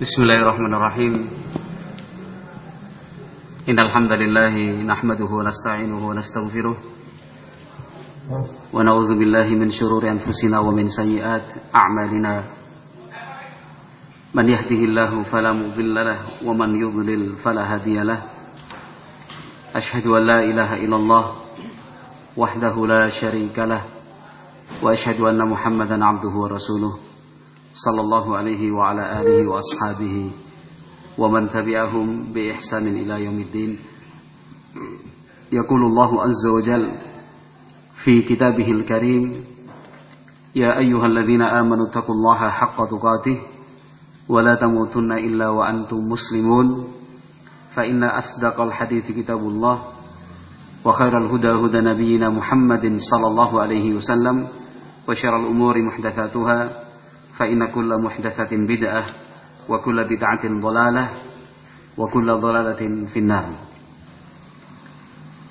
Bismillahirrahmanirrahim Innal hamdalillah nahmaduhu wa nasta'inuhu wa nastaghfiruh wa na'udzu billahi min shururi anfusina wa min sayyiat a'malina Man yahdihillahu fala mudilla lahu wa man yudlil fala hadiya lahu Ashhadu an la ilaha illallah wahdahu la sharika lahu wa ashhadu anna Muhammadan 'abduhu wa rasuluh صلى الله عليه وعلى آله وأصحابه ومن تبعهم بإحسان إلى يوم الدين. يقول الله عز وجل في كتابه الكريم يا أيها الذين آمنوا اتقوا الله حق تقاته ولا تموتن إلا وأنتم مسلمون. فإن أصدق الحديث كتاب الله وخير الهدى هدى نبينا محمد صلى الله عليه وسلم وشر الأمور محدثاتها. فإن كل محدثة بدعة وكل بدعة ضلالة وكل ضلالة في النار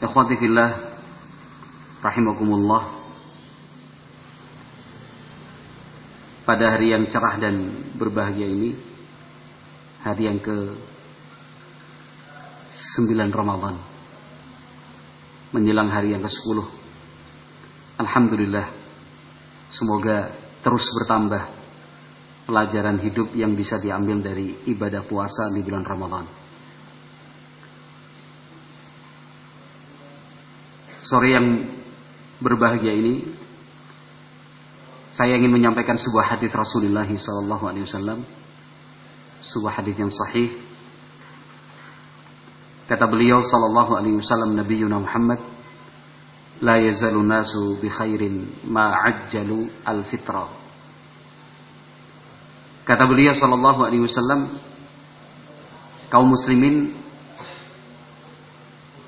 إخوتي في الله رحمكم الله pada hari yang cerah dan berbahagia ini hari yang ke 9 Ramadan menjelang hari yang ke-10 Alhamdulillah semoga terus bertambah pelajaran hidup yang bisa diambil dari ibadah puasa di bulan Ramadan. Sore yang berbahagia ini, saya ingin menyampaikan sebuah hadis Rasulullah SAW, sebuah hadis yang sahih. Kata beliau Sallallahu Alaihi Wasallam Nabi Yuna Muhammad, la yazalu nasu bi khairin ma ajjalu al fitrah Kata beliau sallallahu alaihi wasallam, kaum muslimin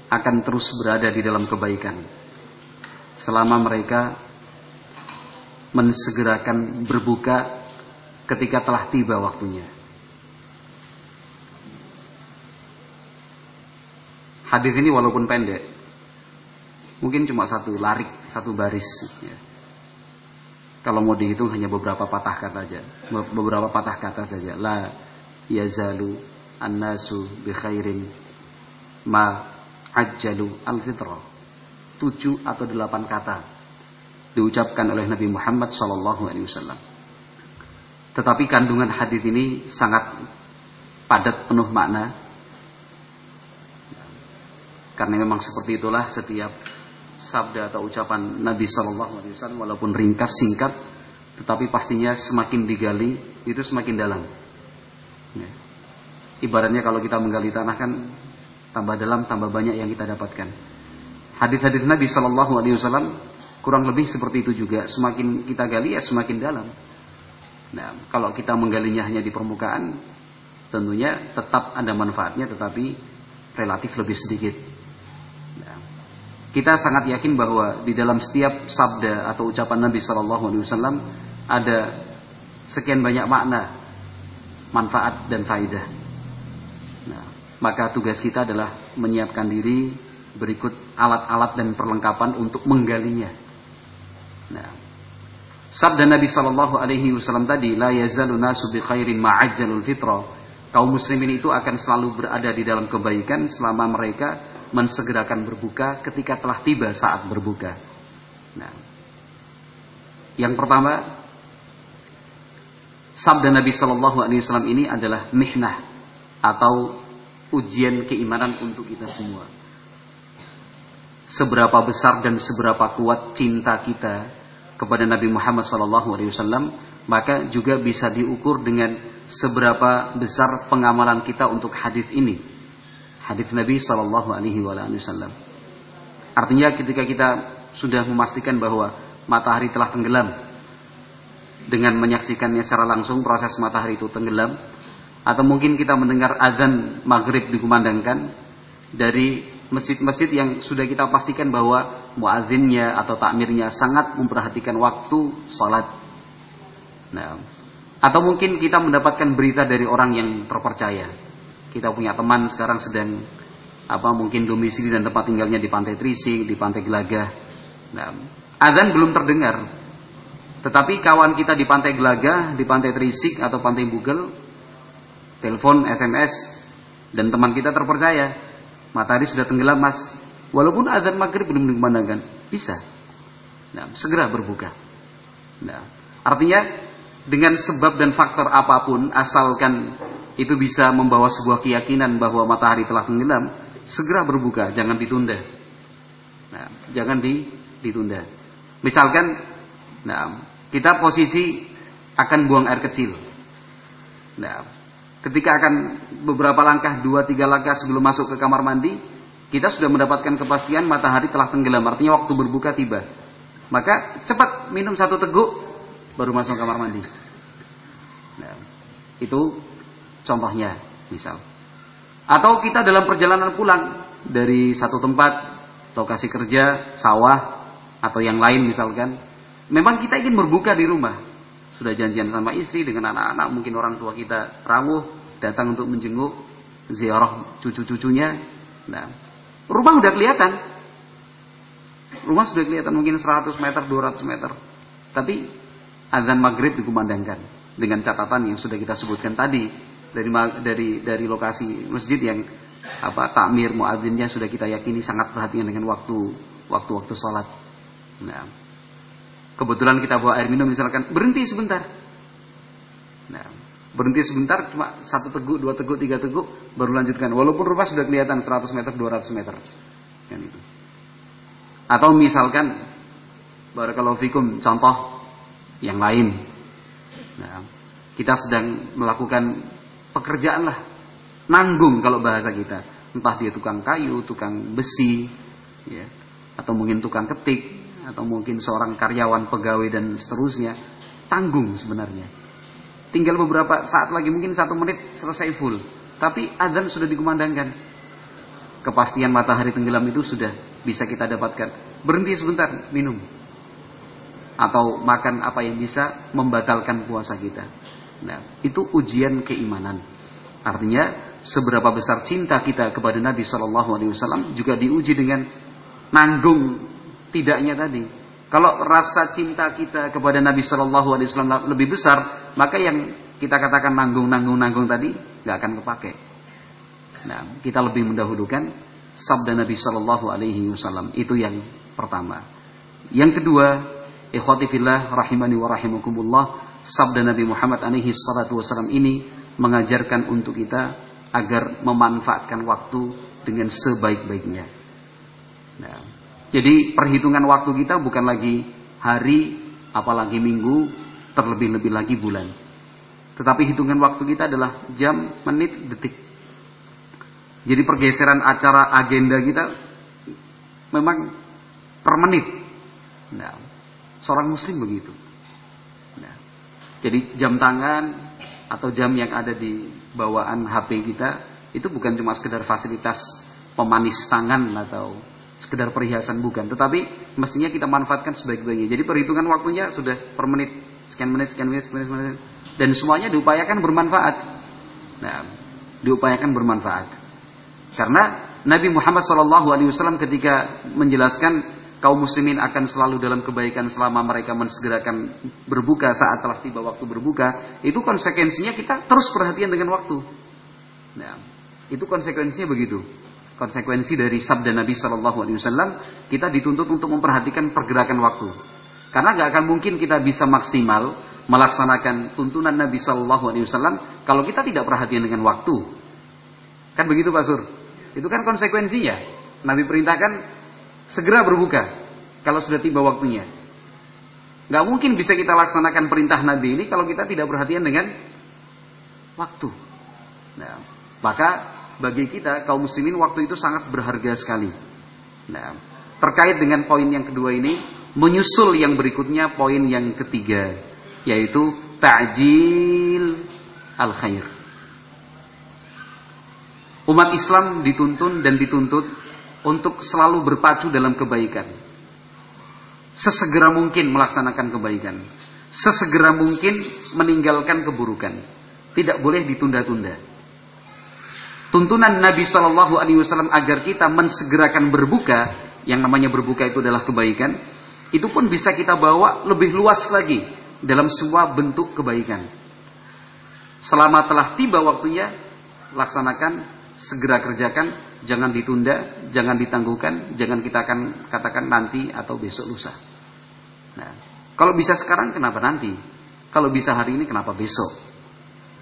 akan terus berada di dalam kebaikan selama mereka mensegerakan berbuka ketika telah tiba waktunya. Hadis ini walaupun pendek, mungkin cuma satu larik, satu baris. Ya. Kalau mau dihitung hanya beberapa patah kata saja, beberapa patah kata saja. La yazalu annasu bi khairin ma ajjalu al fitra. Tujuh atau delapan kata diucapkan oleh Nabi Muhammad Shallallahu Alaihi Wasallam. Tetapi kandungan hadis ini sangat padat penuh makna. Karena memang seperti itulah setiap sabda atau ucapan Nabi Shallallahu Alaihi Wasallam walaupun ringkas singkat, tetapi pastinya semakin digali itu semakin dalam. Ya. Ibaratnya kalau kita menggali tanah kan tambah dalam tambah banyak yang kita dapatkan. Hadis-hadis Nabi Shallallahu Alaihi Wasallam kurang lebih seperti itu juga. Semakin kita gali ya semakin dalam. Nah, kalau kita menggalinya hanya di permukaan, tentunya tetap ada manfaatnya, tetapi relatif lebih sedikit. Kita sangat yakin bahwa di dalam setiap sabda atau ucapan Nabi Shallallahu Alaihi Wasallam ada sekian banyak makna, manfaat dan faidah. Nah, maka tugas kita adalah menyiapkan diri berikut alat-alat dan perlengkapan untuk menggalinya. Nah, sabda Nabi Shallallahu Alaihi Wasallam tadi, la yazalu nasu bi khairin ma'ajjalul fitra. Kaum muslimin itu akan selalu berada di dalam kebaikan selama mereka mensegerakan berbuka ketika telah tiba saat berbuka. Nah, yang pertama, sabda Nabi Shallallahu Alaihi Wasallam ini adalah mihnah atau ujian keimanan untuk kita semua. Seberapa besar dan seberapa kuat cinta kita kepada Nabi Muhammad Shallallahu Alaihi Wasallam, maka juga bisa diukur dengan seberapa besar pengamalan kita untuk hadis ini hadis Nabi Shallallahu Alaihi Wasallam. Artinya ketika kita sudah memastikan bahwa matahari telah tenggelam dengan menyaksikannya secara langsung proses matahari itu tenggelam atau mungkin kita mendengar azan maghrib dikumandangkan dari masjid-masjid yang sudah kita pastikan bahwa muazinnya atau takmirnya sangat memperhatikan waktu sholat. Nah, atau mungkin kita mendapatkan berita dari orang yang terpercaya kita punya teman sekarang sedang apa mungkin domisili dan tempat tinggalnya di Pantai Trising, di Pantai Gelagah. Nah, azan belum terdengar. Tetapi kawan kita di Pantai Gelagah, di Pantai Trisik atau Pantai Bugel telepon, SMS, dan teman kita terpercaya. Matahari sudah tenggelam mas, walaupun azan maghrib belum dikumandangkan, bisa. Nah, segera berbuka. Nah, artinya dengan sebab dan faktor apa pun, asalkan itu bisa membawa sebuah keyakinan bahwa matahari telah tenggelam, segera berbuka, jangan ditunda. Nah, jangan di, ditunda. Misalkan, nah, kita posisi akan buang air kecil. Nah, ketika akan beberapa langkah, dua tiga langkah sebelum masuk ke kamar mandi, kita sudah mendapatkan kepastian matahari telah tenggelam. Artinya waktu berbuka tiba. Maka cepat minum satu teguk, baru masuk kamar mandi. Nah, itu contohnya, misal. Atau kita dalam perjalanan pulang dari satu tempat lokasi kerja, sawah, atau yang lain misalkan. Memang kita ingin berbuka di rumah. Sudah janjian sama istri dengan anak-anak, mungkin orang tua kita rawuh, datang untuk menjenguk, ziarah cucu-cucunya. Nah, rumah udah kelihatan. Rumah sudah kelihatan mungkin 100 meter, 200 meter. Tapi azan maghrib dikumandangkan dengan catatan yang sudah kita sebutkan tadi dari dari dari lokasi masjid yang apa takmir muadzinnya sudah kita yakini sangat perhatian dengan waktu waktu-waktu sholat. Nah, kebetulan kita bawa air minum misalkan berhenti sebentar. Nah, berhenti sebentar cuma satu teguk, dua teguk, tiga teguk baru lanjutkan. Walaupun rumah sudah kelihatan 100 meter, 200 meter. Kan itu. Atau misalkan barakallahu fikum contoh yang lain. Nah, kita sedang melakukan pekerjaan lah nanggung kalau bahasa kita. Entah dia tukang kayu, tukang besi, ya, atau mungkin tukang ketik, atau mungkin seorang karyawan pegawai dan seterusnya, tanggung sebenarnya. Tinggal beberapa saat lagi, mungkin satu menit selesai full. Tapi azan sudah dikumandangkan. Kepastian matahari tenggelam itu sudah bisa kita dapatkan. Berhenti sebentar, minum. Atau makan apa yang bisa membatalkan puasa kita. Nah, itu ujian keimanan. Artinya seberapa besar cinta kita kepada Nabi Shallallahu Alaihi Wasallam juga diuji dengan nanggung tidaknya tadi. Kalau rasa cinta kita kepada Nabi Shallallahu Alaihi Wasallam lebih besar, maka yang kita katakan nanggung, nanggung, nanggung tadi nggak akan kepake. Nah, kita lebih mendahulukan sabda Nabi Shallallahu Alaihi Wasallam itu yang pertama. Yang kedua, ikhwati fillah rahimani wa rahimakumullah, sabda Nabi Muhammad alaihi salatu wasallam ini mengajarkan untuk kita agar memanfaatkan waktu dengan sebaik-baiknya. Nah, jadi perhitungan waktu kita bukan lagi hari, apalagi minggu, terlebih-lebih lagi bulan. Tetapi hitungan waktu kita adalah jam, menit, detik. Jadi pergeseran acara agenda kita memang per menit. Nah, seorang muslim begitu. Jadi jam tangan atau jam yang ada di bawaan HP kita itu bukan cuma sekedar fasilitas pemanis tangan atau sekedar perhiasan bukan, tetapi mestinya kita manfaatkan sebaik-baiknya. Jadi perhitungan waktunya sudah per menit, sekian menit, sekian menit, sekian menit, dan semuanya diupayakan bermanfaat. Nah, diupayakan bermanfaat. Karena Nabi Muhammad SAW ketika menjelaskan kaum muslimin akan selalu dalam kebaikan selama mereka mensegerakan berbuka saat telah tiba waktu berbuka, itu konsekuensinya kita terus perhatian dengan waktu. Nah, itu konsekuensinya begitu. Konsekuensi dari sabda Nabi Shallallahu Alaihi Wasallam kita dituntut untuk memperhatikan pergerakan waktu. Karena gak akan mungkin kita bisa maksimal melaksanakan tuntunan Nabi Shallallahu Alaihi Wasallam kalau kita tidak perhatian dengan waktu. Kan begitu Pak Sur? Itu kan konsekuensinya. Nabi perintahkan segera berbuka kalau sudah tiba waktunya. Gak mungkin bisa kita laksanakan perintah Nabi ini kalau kita tidak perhatian dengan waktu. Nah, maka bagi kita kaum muslimin waktu itu sangat berharga sekali. Nah, terkait dengan poin yang kedua ini, menyusul yang berikutnya poin yang ketiga, yaitu ta'jil al khair. Umat Islam dituntun dan dituntut untuk selalu berpacu dalam kebaikan. Sesegera mungkin melaksanakan kebaikan. Sesegera mungkin meninggalkan keburukan. Tidak boleh ditunda-tunda. Tuntunan Nabi Shallallahu Alaihi Wasallam agar kita mensegerakan berbuka, yang namanya berbuka itu adalah kebaikan, itu pun bisa kita bawa lebih luas lagi dalam semua bentuk kebaikan. Selama telah tiba waktunya, laksanakan, segera kerjakan, jangan ditunda, jangan ditangguhkan, jangan kita akan katakan nanti atau besok lusa. Nah, kalau bisa sekarang kenapa nanti? Kalau bisa hari ini kenapa besok?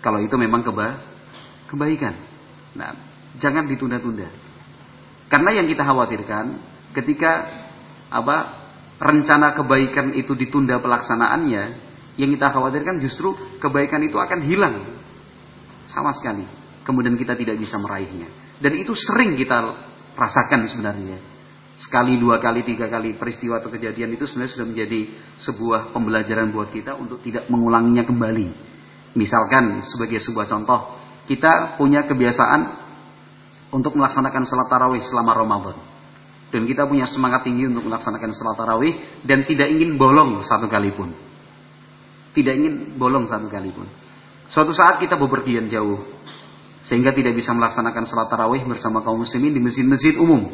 Kalau itu memang keba kebaikan. Nah, jangan ditunda-tunda. Karena yang kita khawatirkan ketika apa rencana kebaikan itu ditunda pelaksanaannya, yang kita khawatirkan justru kebaikan itu akan hilang sama sekali. Kemudian kita tidak bisa meraihnya. Dan itu sering kita rasakan sebenarnya. Sekali, dua kali, tiga kali peristiwa atau kejadian itu sebenarnya sudah menjadi sebuah pembelajaran buat kita untuk tidak mengulanginya kembali. Misalkan sebagai sebuah contoh, kita punya kebiasaan untuk melaksanakan salat tarawih selama Ramadan. Dan kita punya semangat tinggi untuk melaksanakan salat tarawih dan tidak ingin bolong satu kali pun. Tidak ingin bolong satu kali pun. Suatu saat kita bepergian jauh sehingga tidak bisa melaksanakan salat tarawih bersama kaum muslimin di masjid-masjid umum.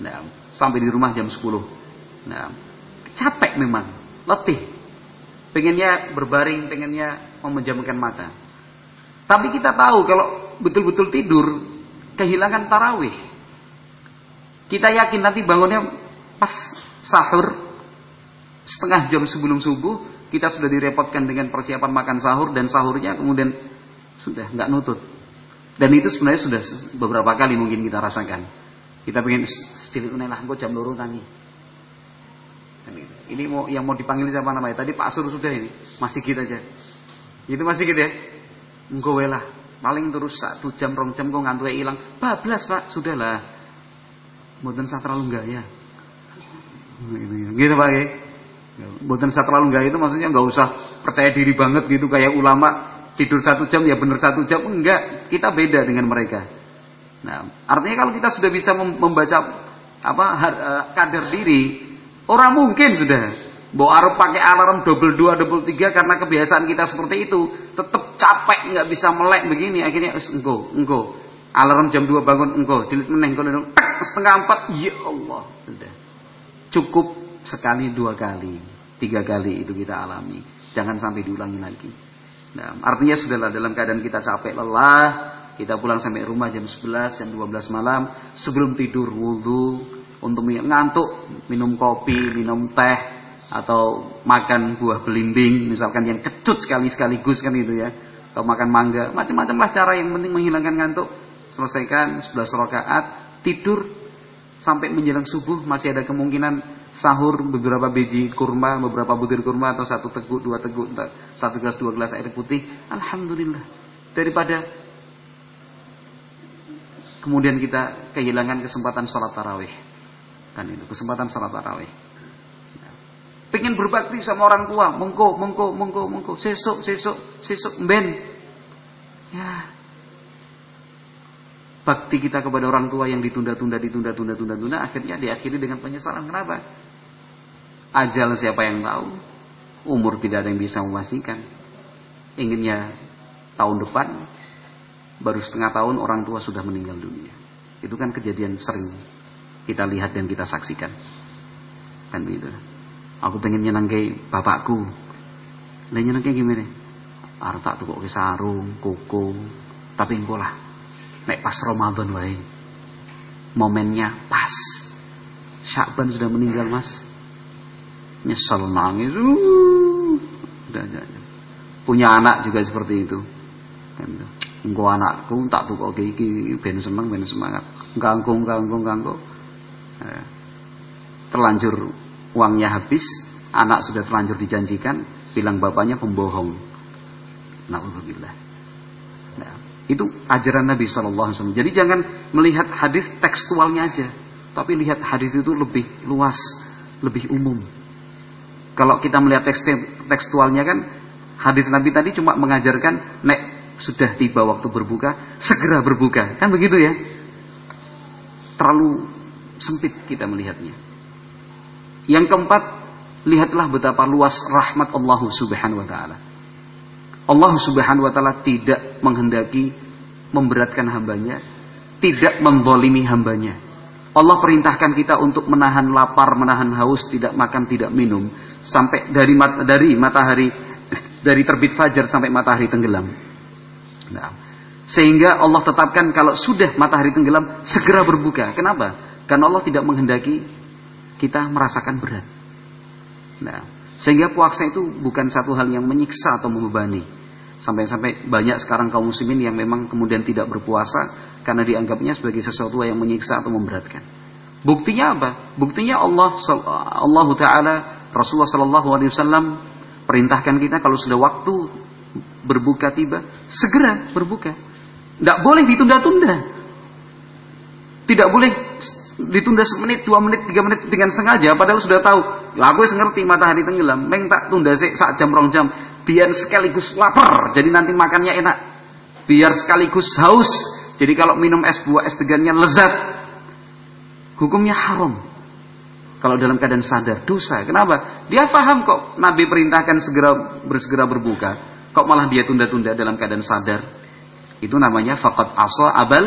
Nah, sampai di rumah jam 10. Nah, capek memang, letih. Pengennya berbaring, pengennya memejamkan mata. Tapi kita tahu kalau betul-betul tidur kehilangan tarawih. Kita yakin nanti bangunnya pas sahur setengah jam sebelum subuh kita sudah direpotkan dengan persiapan makan sahur dan sahurnya kemudian sudah nggak nutut. Dan itu sebenarnya sudah beberapa kali mungkin kita rasakan. Kita pengen sedikit lah, gue jam loro tangi. Ini mau yang mau dipanggil siapa namanya? Tadi Pak Sur sudah ini, masih kita aja. Itu masih gitu ya. Engkau lah. Paling terus satu jam, rong jam kok ngantuk hilang. Bablas pak, sudahlah. Mboten sah terlalu enggak ya. Gitu, gitu pak ya. Mboten sah terlalu enggak itu maksudnya nggak usah percaya diri banget gitu kayak ulama tidur satu jam ya benar satu jam enggak. Kita beda dengan mereka. Nah, artinya kalau kita sudah bisa membaca apa eh, kadar diri, orang mungkin sudah Bawa Arab pakai alarm double dua, double tiga karena kebiasaan kita seperti itu. Tetap capek, nggak bisa melek begini. Akhirnya, engkau, engkau. Alarm jam 2 bangun, engkau. Dilit meneng, setengah empat. Ya Allah. Sudah. Cukup sekali, dua kali. Tiga kali itu kita alami. Jangan sampai diulangi lagi. Nah, artinya sudahlah dalam keadaan kita capek, lelah. Kita pulang sampai rumah jam 11, jam 12 malam. Sebelum tidur, wudhu. Untuk ngantuk, minum kopi, minum teh atau makan buah belimbing misalkan yang kecut sekali sekaligus kan itu ya atau makan mangga macam-macam lah cara yang penting menghilangkan ngantuk selesaikan 11 rakaat tidur sampai menjelang subuh masih ada kemungkinan sahur beberapa biji kurma beberapa butir kurma atau satu teguk dua teguk satu gelas dua gelas air putih alhamdulillah daripada kemudian kita kehilangan kesempatan sholat tarawih kan itu kesempatan sholat tarawih Pengen berbakti sama orang tua, mengko, mengko, mengko, mengko, sesuk, sesuk, sesuk, ben. Ya. Bakti kita kepada orang tua yang ditunda-tunda, ditunda, tunda, tunda, tunda, akhirnya diakhiri dengan penyesalan. Kenapa? Ajal siapa yang tahu? Umur tidak ada yang bisa memastikan. Inginnya tahun depan, baru setengah tahun orang tua sudah meninggal dunia. Itu kan kejadian sering kita lihat dan kita saksikan. Kan begitu. Aku pengen nyenengke bapakku. Lah nyenengke gimana? Arep tak tukok sarung, koko, tapi engko lah. Nek pas Ramadan wae. Momennya pas. Syakban sudah meninggal, Mas. Nyesel nangis. Uh, udah, udah. Punya anak juga seperti itu. Kan engko anakku tak tukok iki ben seneng ben semangat. Ganggung ganggung ganggung. Eh, terlanjur uangnya habis, anak sudah terlanjur dijanjikan, bilang bapaknya pembohong. Nauzubillah. Nah, itu ajaran Nabi SAW. Jadi jangan melihat hadis tekstualnya aja, tapi lihat hadis itu lebih luas, lebih umum. Kalau kita melihat teks tekstualnya kan, hadis Nabi tadi cuma mengajarkan, nek sudah tiba waktu berbuka, segera berbuka, kan begitu ya? Terlalu sempit kita melihatnya. Yang keempat, lihatlah betapa luas rahmat Allah Subhanahu wa taala. Allah Subhanahu wa taala tidak menghendaki memberatkan hambanya, tidak menzalimi hambanya. Allah perintahkan kita untuk menahan lapar, menahan haus, tidak makan, tidak minum sampai dari mat dari matahari dari terbit fajar sampai matahari tenggelam. Nah, sehingga Allah tetapkan kalau sudah matahari tenggelam segera berbuka. Kenapa? Karena Allah tidak menghendaki kita merasakan berat. Nah, sehingga puasa itu bukan satu hal yang menyiksa atau membebani. Sampai-sampai banyak sekarang kaum muslimin yang memang kemudian tidak berpuasa karena dianggapnya sebagai sesuatu yang menyiksa atau memberatkan. Buktinya apa? Buktinya Allah Allah Taala Rasulullah Shallallahu Alaihi Wasallam perintahkan kita kalau sudah waktu berbuka tiba segera berbuka. Tidak boleh ditunda-tunda. Tidak boleh ditunda semenit, dua menit, tiga menit dengan sengaja. Padahal sudah tahu. Ya aku ngerti matahari tenggelam. Meng tak tunda sih saat jam rong jam. Biar sekaligus lapar. Jadi nanti makannya enak. Biar sekaligus haus. Jadi kalau minum es buah es degannya lezat. Hukumnya haram. Kalau dalam keadaan sadar dosa. Kenapa? Dia paham kok Nabi perintahkan segera bersegera berbuka. Kok malah dia tunda-tunda dalam keadaan sadar? Itu namanya fakat asa abal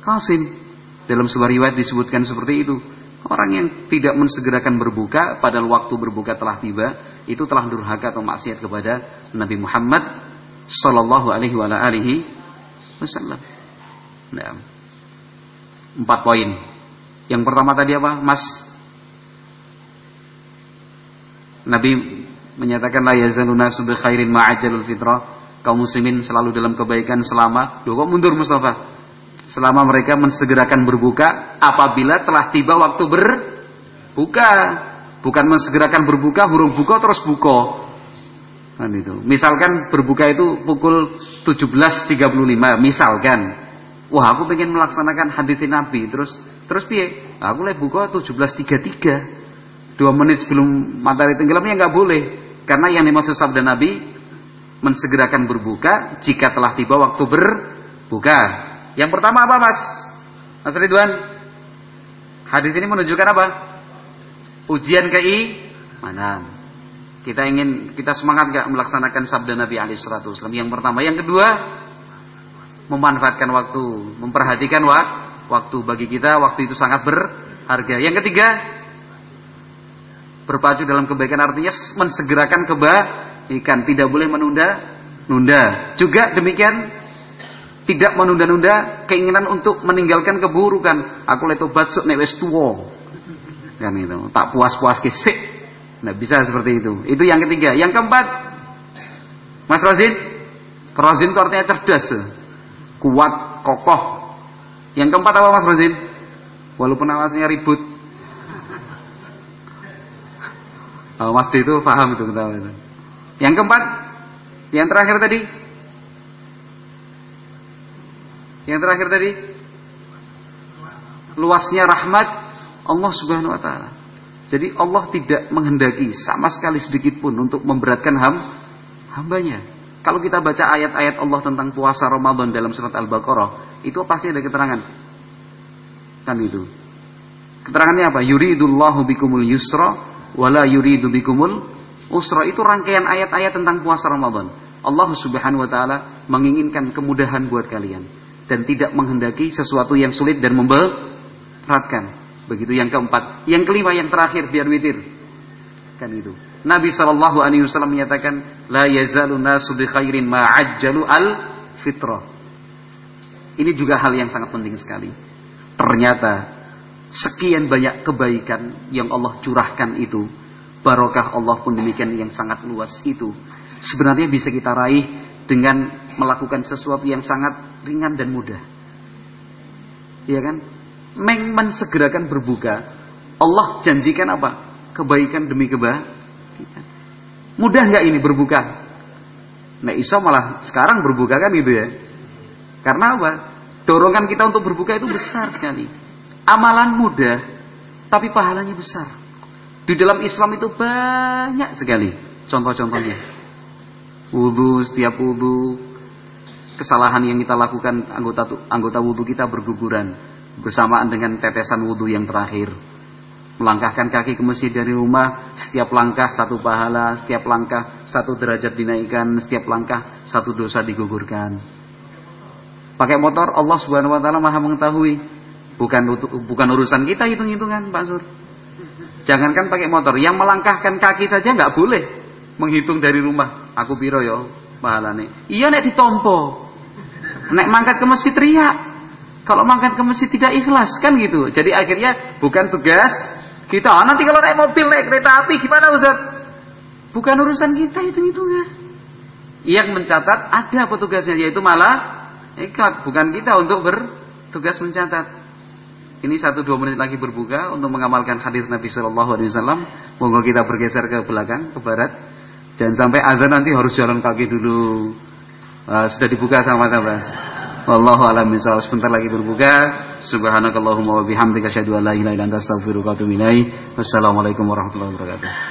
kasim. Dalam sebuah riwayat disebutkan seperti itu. Orang yang tidak mensegerakan berbuka padahal waktu berbuka telah tiba, itu telah durhaka atau maksiat kepada Nabi Muhammad sallallahu alaihi wa alihi wasallam. Nah, empat poin. Yang pertama tadi apa, Mas? Nabi menyatakan la yazaluna bi khairin ma'ajalul fitrah. Kaum muslimin selalu dalam kebaikan selama. Loh kok mundur Mustafa? selama mereka mensegerakan berbuka apabila telah tiba waktu berbuka bukan mensegerakan berbuka huruf buka terus buka kan itu misalkan berbuka itu pukul 17.35 misalkan wah aku pengen melaksanakan hadis Nabi terus terus piye aku lagi buka 17.33 dua menit sebelum matahari tenggelam ya nggak boleh karena yang dimaksud sabda Nabi mensegerakan berbuka jika telah tiba waktu berbuka yang pertama apa mas? Mas Ridwan? Hadis ini menunjukkan apa? Ujian mana? Kita ingin, kita semangat gak melaksanakan sabda Nabi Ali Wasallam. Yang pertama, yang kedua, memanfaatkan waktu, memperhatikan waktu bagi kita. Waktu itu sangat berharga. Yang ketiga, berpacu dalam kebaikan artinya mensegerakan kebaikan, tidak boleh menunda, nunda. Juga demikian tidak menunda-nunda keinginan untuk meninggalkan keburukan. Aku leto batsuk nek wis tuwa. Kan itu. Tak puas-puas kesik. Nah, bisa seperti itu. Itu yang ketiga. Yang keempat, Mas Rozin, Rozin itu artinya cerdas, kuat, kokoh. Yang keempat apa Mas Rozin? Walaupun awasnya ribut. Oh, Mas D itu paham itu ketawa. Yang keempat, yang terakhir tadi, yang terakhir tadi luasnya rahmat Allah Subhanahu wa taala. Jadi Allah tidak menghendaki sama sekali sedikit pun untuk memberatkan ham, hambanya. Kalau kita baca ayat-ayat Allah tentang puasa Ramadan dalam surat Al-Baqarah, itu pasti ada keterangan. Kan itu. Keterangannya apa? Yuridullahu bikumul yusra wala yuridu bikumul usra. Itu rangkaian ayat-ayat tentang puasa Ramadan. Allah Subhanahu wa taala menginginkan kemudahan buat kalian dan tidak menghendaki sesuatu yang sulit dan memberatkan. Begitu yang keempat. Yang kelima yang terakhir biar witir. Itu. Nabi Shallallahu alaihi wasallam menyatakan la yazalu nasu bi al fitrah. Ini juga hal yang sangat penting sekali. Ternyata sekian banyak kebaikan yang Allah curahkan itu, barokah Allah pun demikian yang sangat luas itu. Sebenarnya bisa kita raih dengan melakukan sesuatu yang sangat ringan dan mudah. Iya kan? Meng mensegerakan berbuka. Allah janjikan apa? Kebaikan demi kebaikan. Mudah nggak ini berbuka? Nah iso malah sekarang berbuka kan gitu ya. Karena apa? Dorongan kita untuk berbuka itu besar sekali. Amalan mudah, tapi pahalanya besar. Di dalam Islam itu banyak sekali contoh-contohnya. Wudhu, setiap wudhu, kesalahan yang kita lakukan anggota anggota wudhu kita berguguran bersamaan dengan tetesan wudhu yang terakhir. Melangkahkan kaki ke masjid dari rumah, setiap langkah satu pahala, setiap langkah satu derajat dinaikkan, setiap langkah satu dosa digugurkan. Pakai motor Allah Subhanahu wa taala Maha mengetahui. Bukan bukan urusan kita hitung-hitungan, Pak Sur. Jangankan pakai motor, yang melangkahkan kaki saja nggak boleh menghitung dari rumah. Aku piro yo pahalane. Iya nek ditompo. Nek mangkat ke masjid riak. Kalau mangkat ke masjid tidak ikhlas kan gitu. Jadi akhirnya bukan tugas kita. Oh, nanti kalau naik mobil, naik kereta api gimana Ustaz? Bukan urusan kita itu hitungnya. Yang mencatat ada petugasnya yaitu malah ikat bukan kita untuk bertugas mencatat. Ini satu dua menit lagi berbuka untuk mengamalkan hadis Nabi Shallallahu Alaihi Wasallam. Monggo kita bergeser ke belakang, ke barat. Jangan sampai azan nanti harus jalan kaki dulu. Uh, sudah dibuka sama-sama. Wallahu a'lam bishawab. Sebentar lagi berbuka. Subhanakallahumma wa bihamdika asyhadu an la ilaha illa. Wassalamualaikum warahmatullahi wabarakatuh.